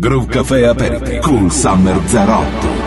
Groove Café aperti con Summer 08.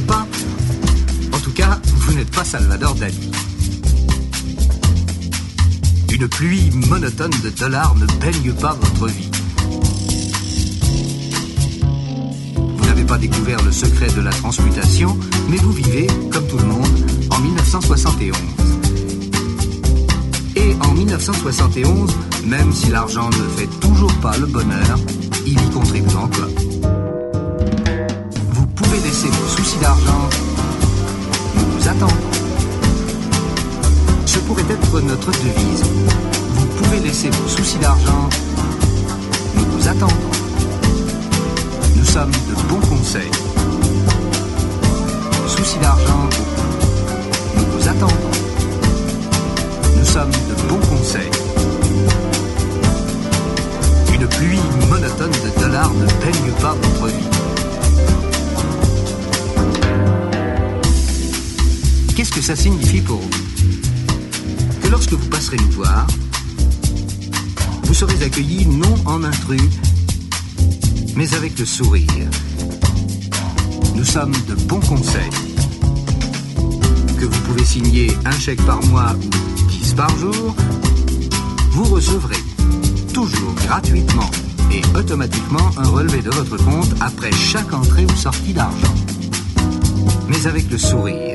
Pas. En tout cas, vous n'êtes pas Salvador Dali. Une pluie monotone de dollars ne baigne pas votre vie. Vous n'avez pas découvert le secret de la transmutation, mais vous vivez, comme tout le monde, en 1971. Et en 1971, même si l'argent ne fait toujours pas le bonheur, il y contribue encore. Laisser vos soucis d'argent nous vous attendons. Ce pourrait être notre devise. Vous pouvez laisser vos soucis d'argent. Nous vous attendons. Nous sommes de bons conseils. Soucis d'argent. Nous vous attendons. Nous sommes de bons conseils. Une pluie monotone de dollars ne baigne pas votre vie. Qu'est-ce que ça signifie pour vous Que lorsque vous passerez nous voir, vous serez accueillis non en intrus, mais avec le sourire. Nous sommes de bons conseils. Que vous pouvez signer un chèque par mois ou 10 par jour, vous recevrez toujours gratuitement et automatiquement un relevé de votre compte après chaque entrée ou sortie d'argent. Mais avec le sourire.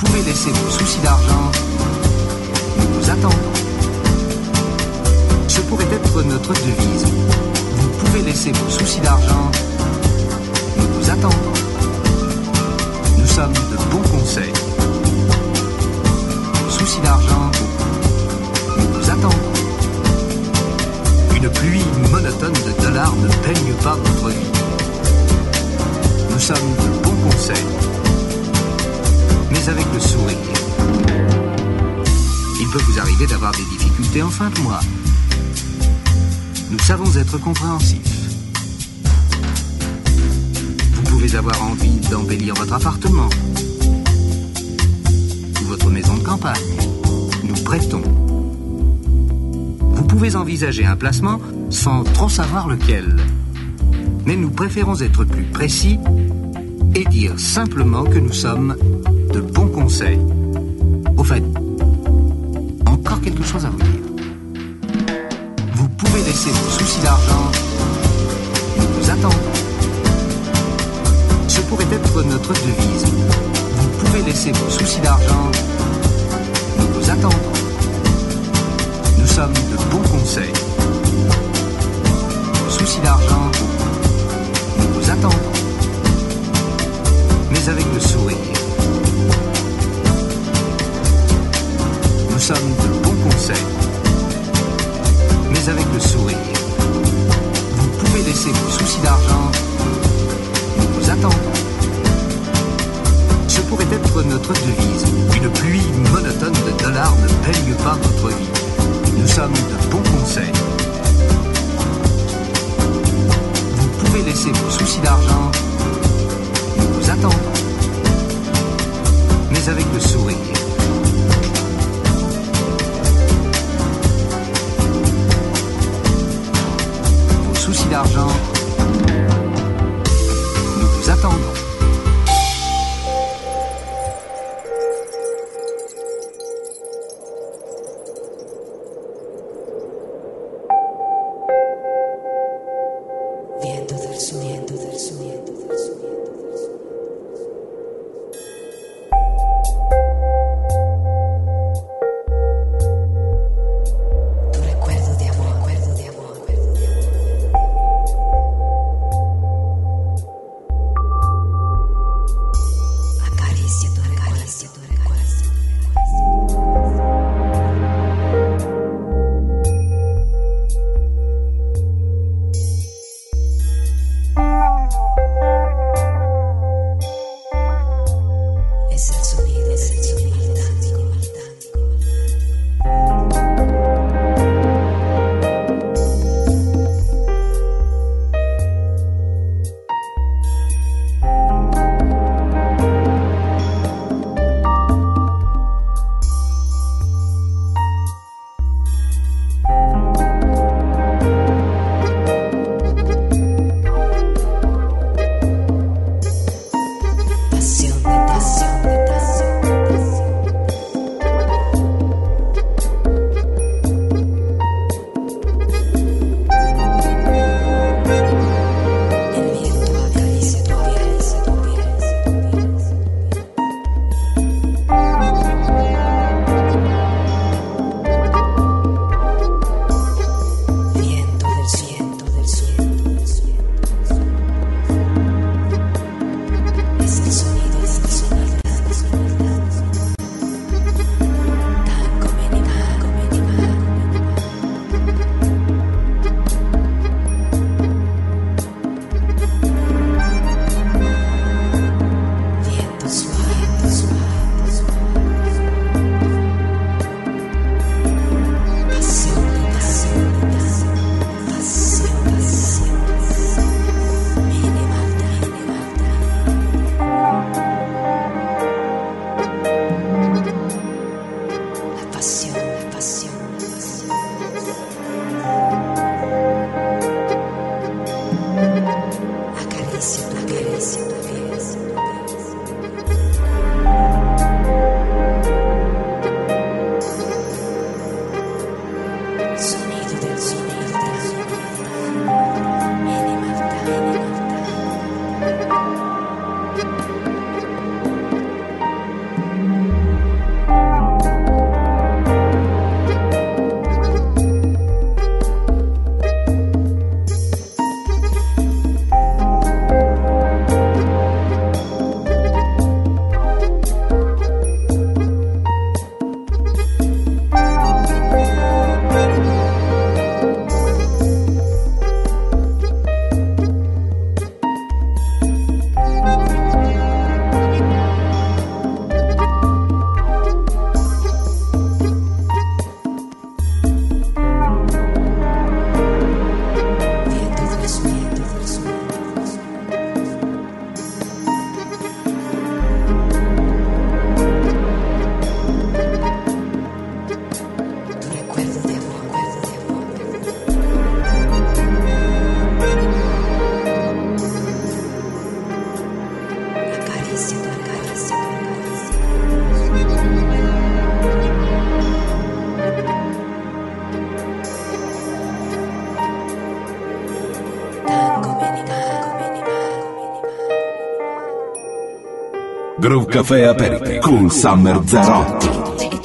Pouvez laisser vos soucis d'argent. Nous vous attendons. Ce pourrait être notre devise. Vous pouvez laisser vos soucis d'argent. Nous vous attendons. Nous sommes de bons conseils. Soucis d'argent. Nous vous attendons. Une pluie monotone de dollars ne baigne pas votre vie. Nous sommes de bons conseils, avec le sourire. Il peut vous arriver d'avoir des difficultés en fin de mois. Nous savons être compréhensifs. Vous pouvez avoir envie d'embellir votre appartement ou votre maison de campagne. Nous prêtons. Vous pouvez envisager un placement sans trop savoir lequel. Mais nous préférons être plus précis et dire simplement que nous sommes de bons conseils. Au fait, encore quelque chose à vous dire. Vous pouvez laisser vos soucis d'argent. Nous attendons. Ce pourrait être notre devise. Vous pouvez laisser vos soucis d'argent. Nous attendons. Nous sommes de bons conseils. Soucis d'argent. Nous attendons. Mais avec le sourire. Nous sommes de bons conseils. Mais avec le sourire. Vous pouvez laisser vos soucis d'argent. Nous vous attendons. Ce pourrait être notre devise. Une pluie monotone de dollars ne baigne pas votre vie. Nous sommes de bons conseils. Vous pouvez laisser vos soucis d'argent. Avec le sourire. Groove Café Aperti con Summer Zarotti.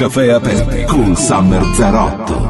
Caffè aperto con Summer Zarotto.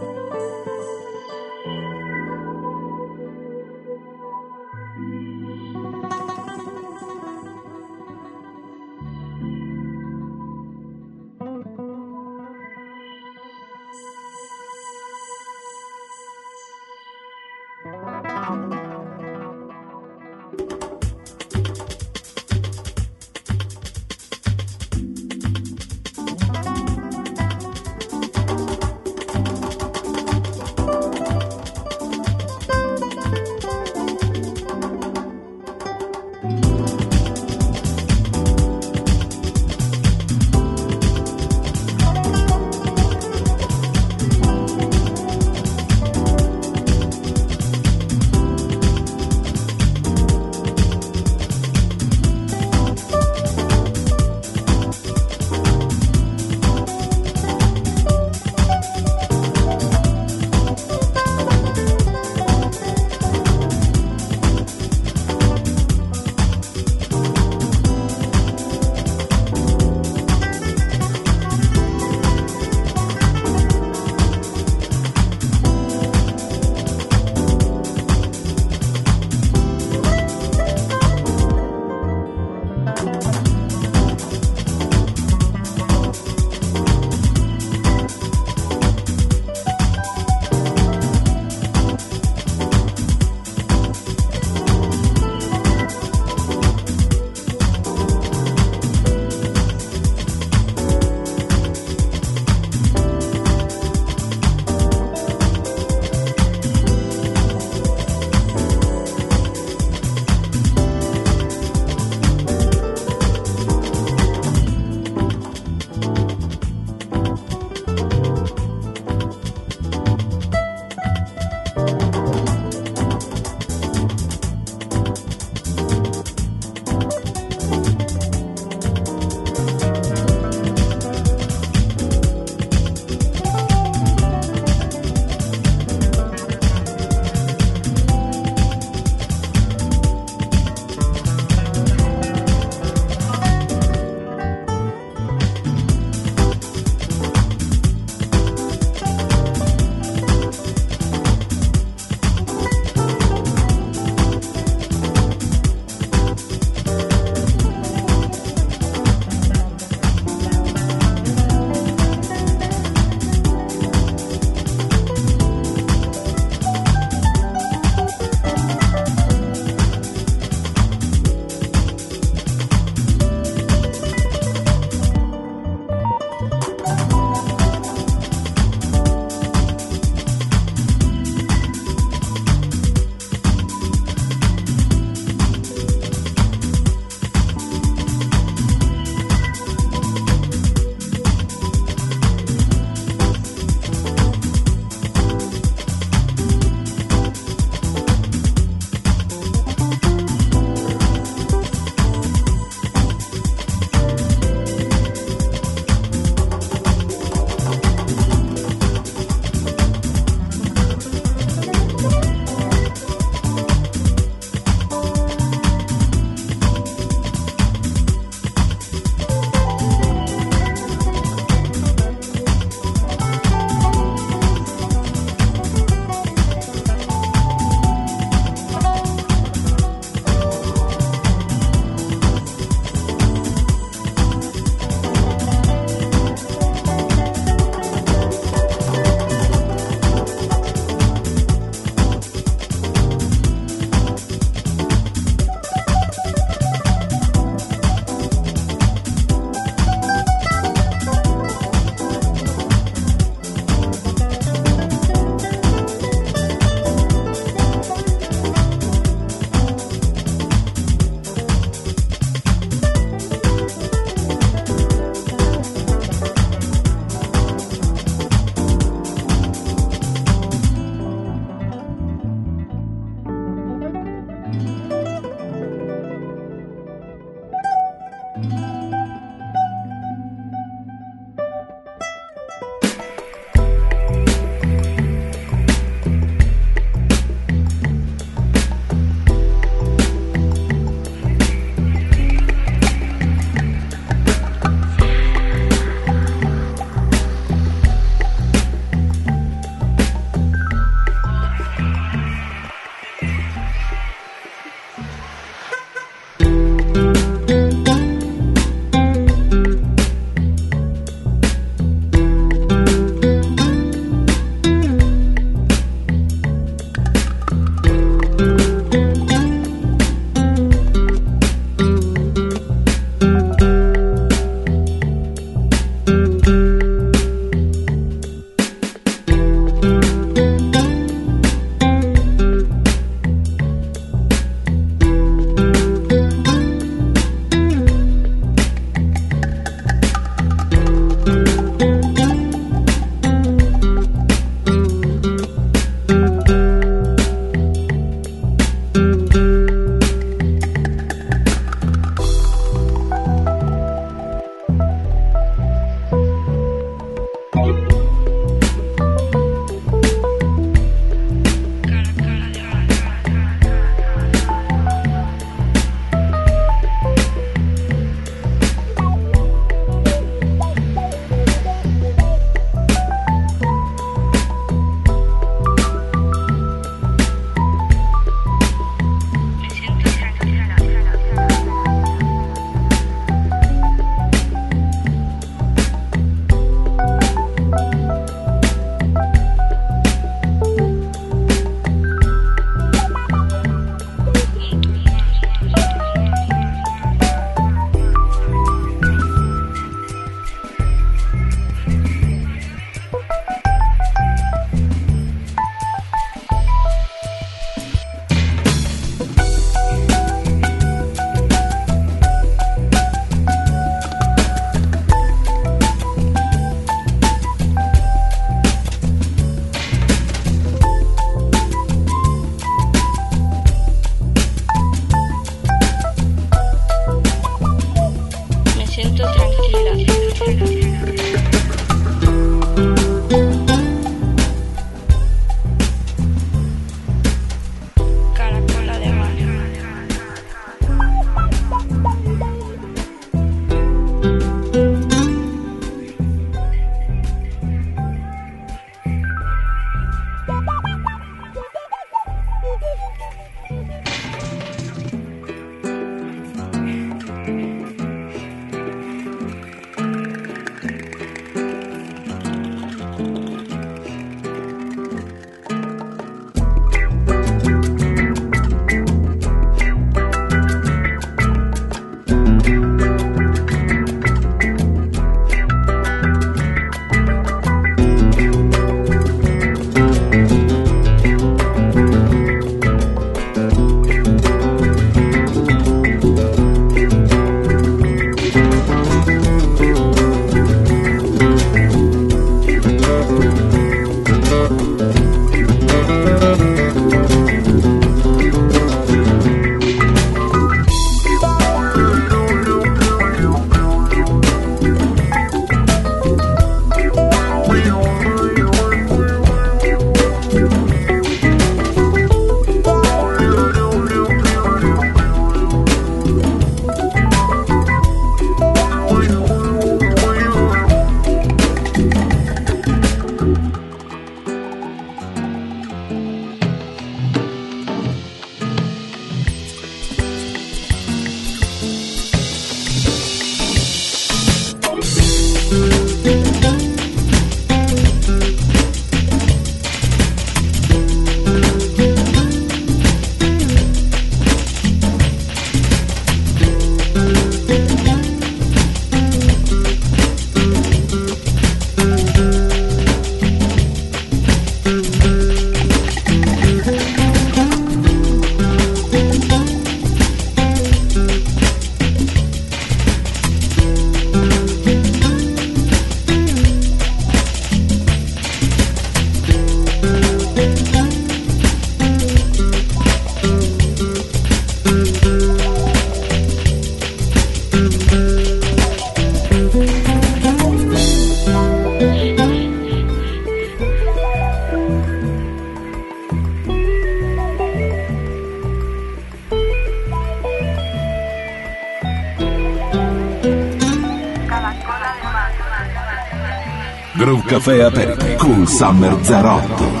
Caffè aperto con Summer Zarotto.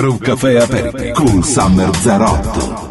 Groove Café aperti con Summer 08.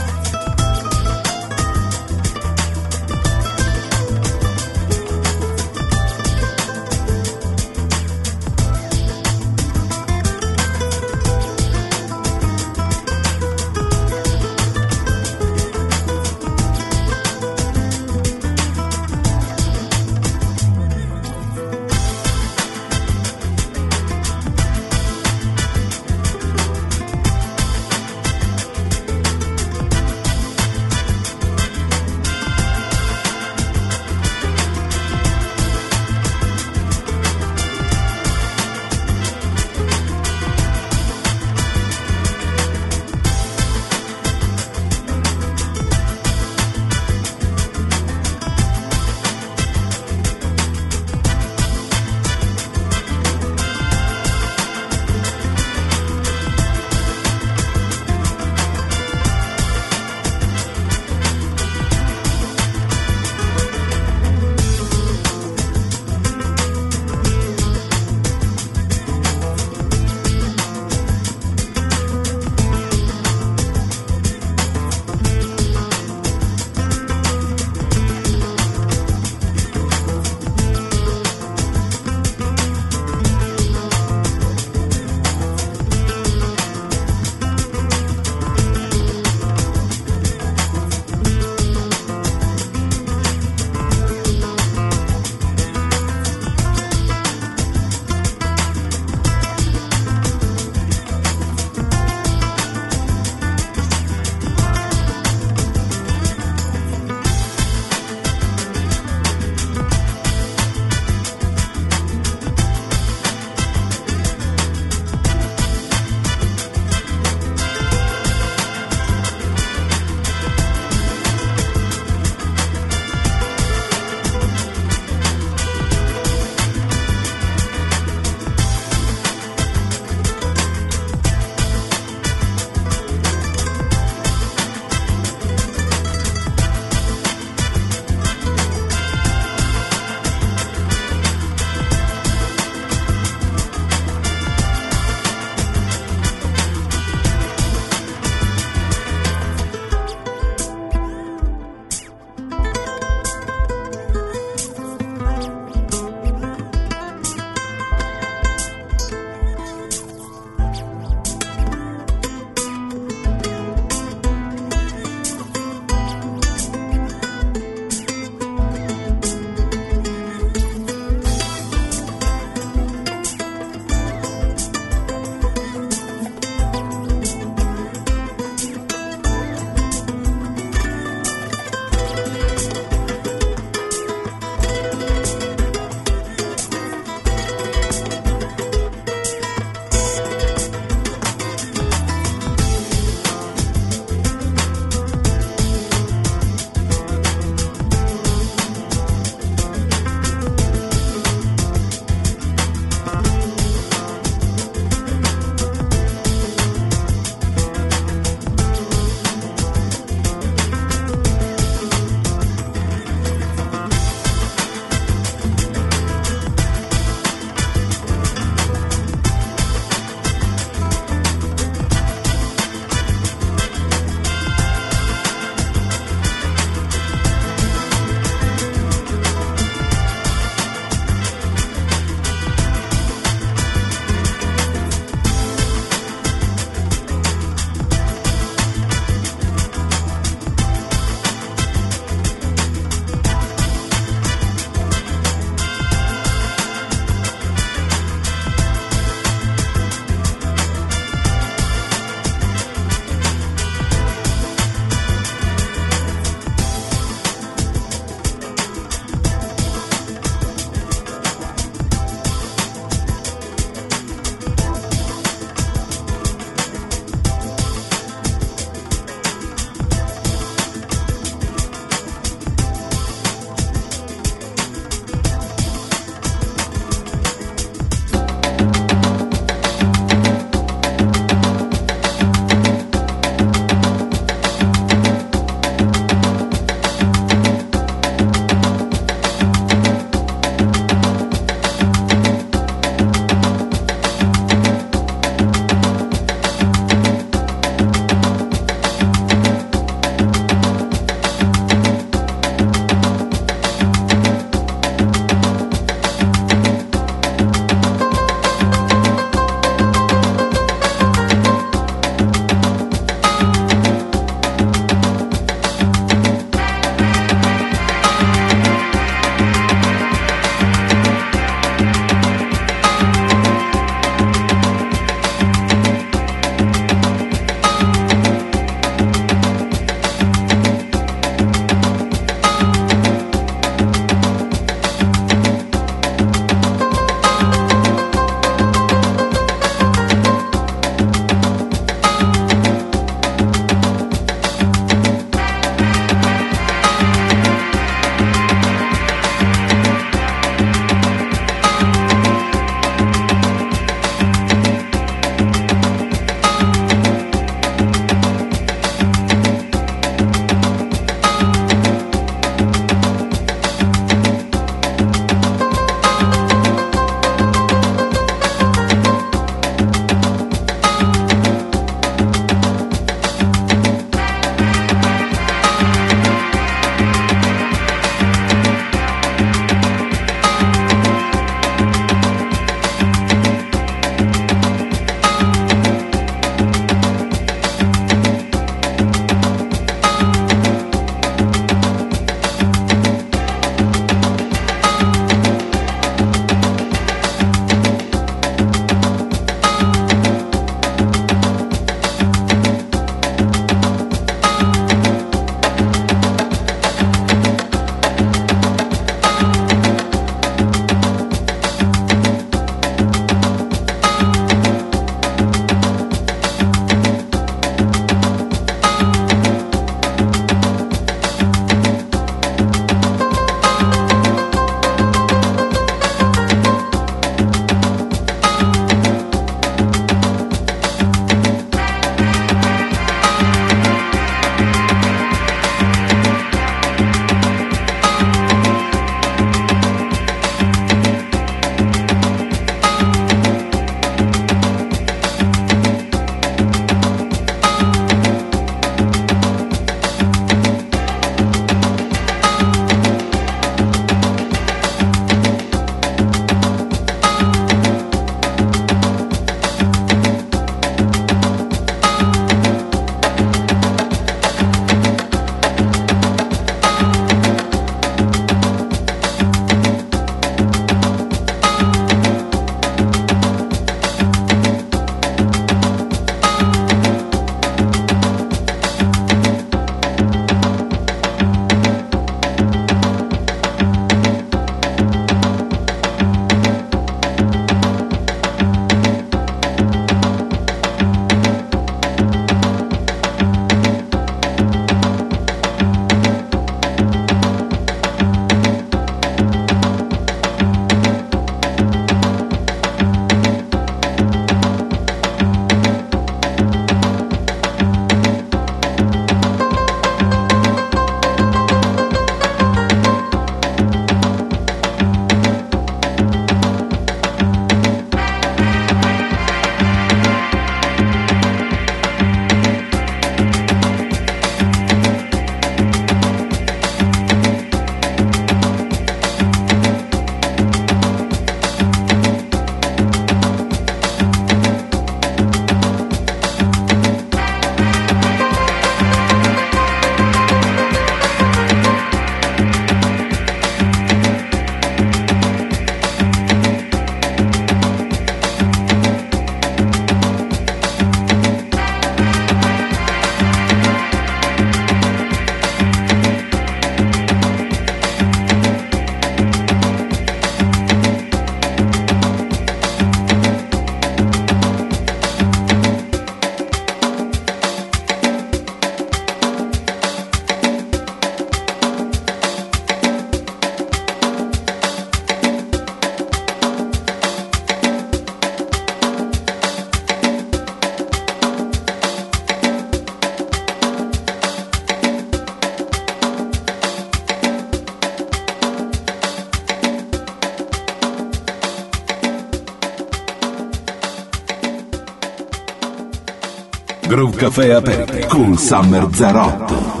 Caffè aperti con Summer Zarotto.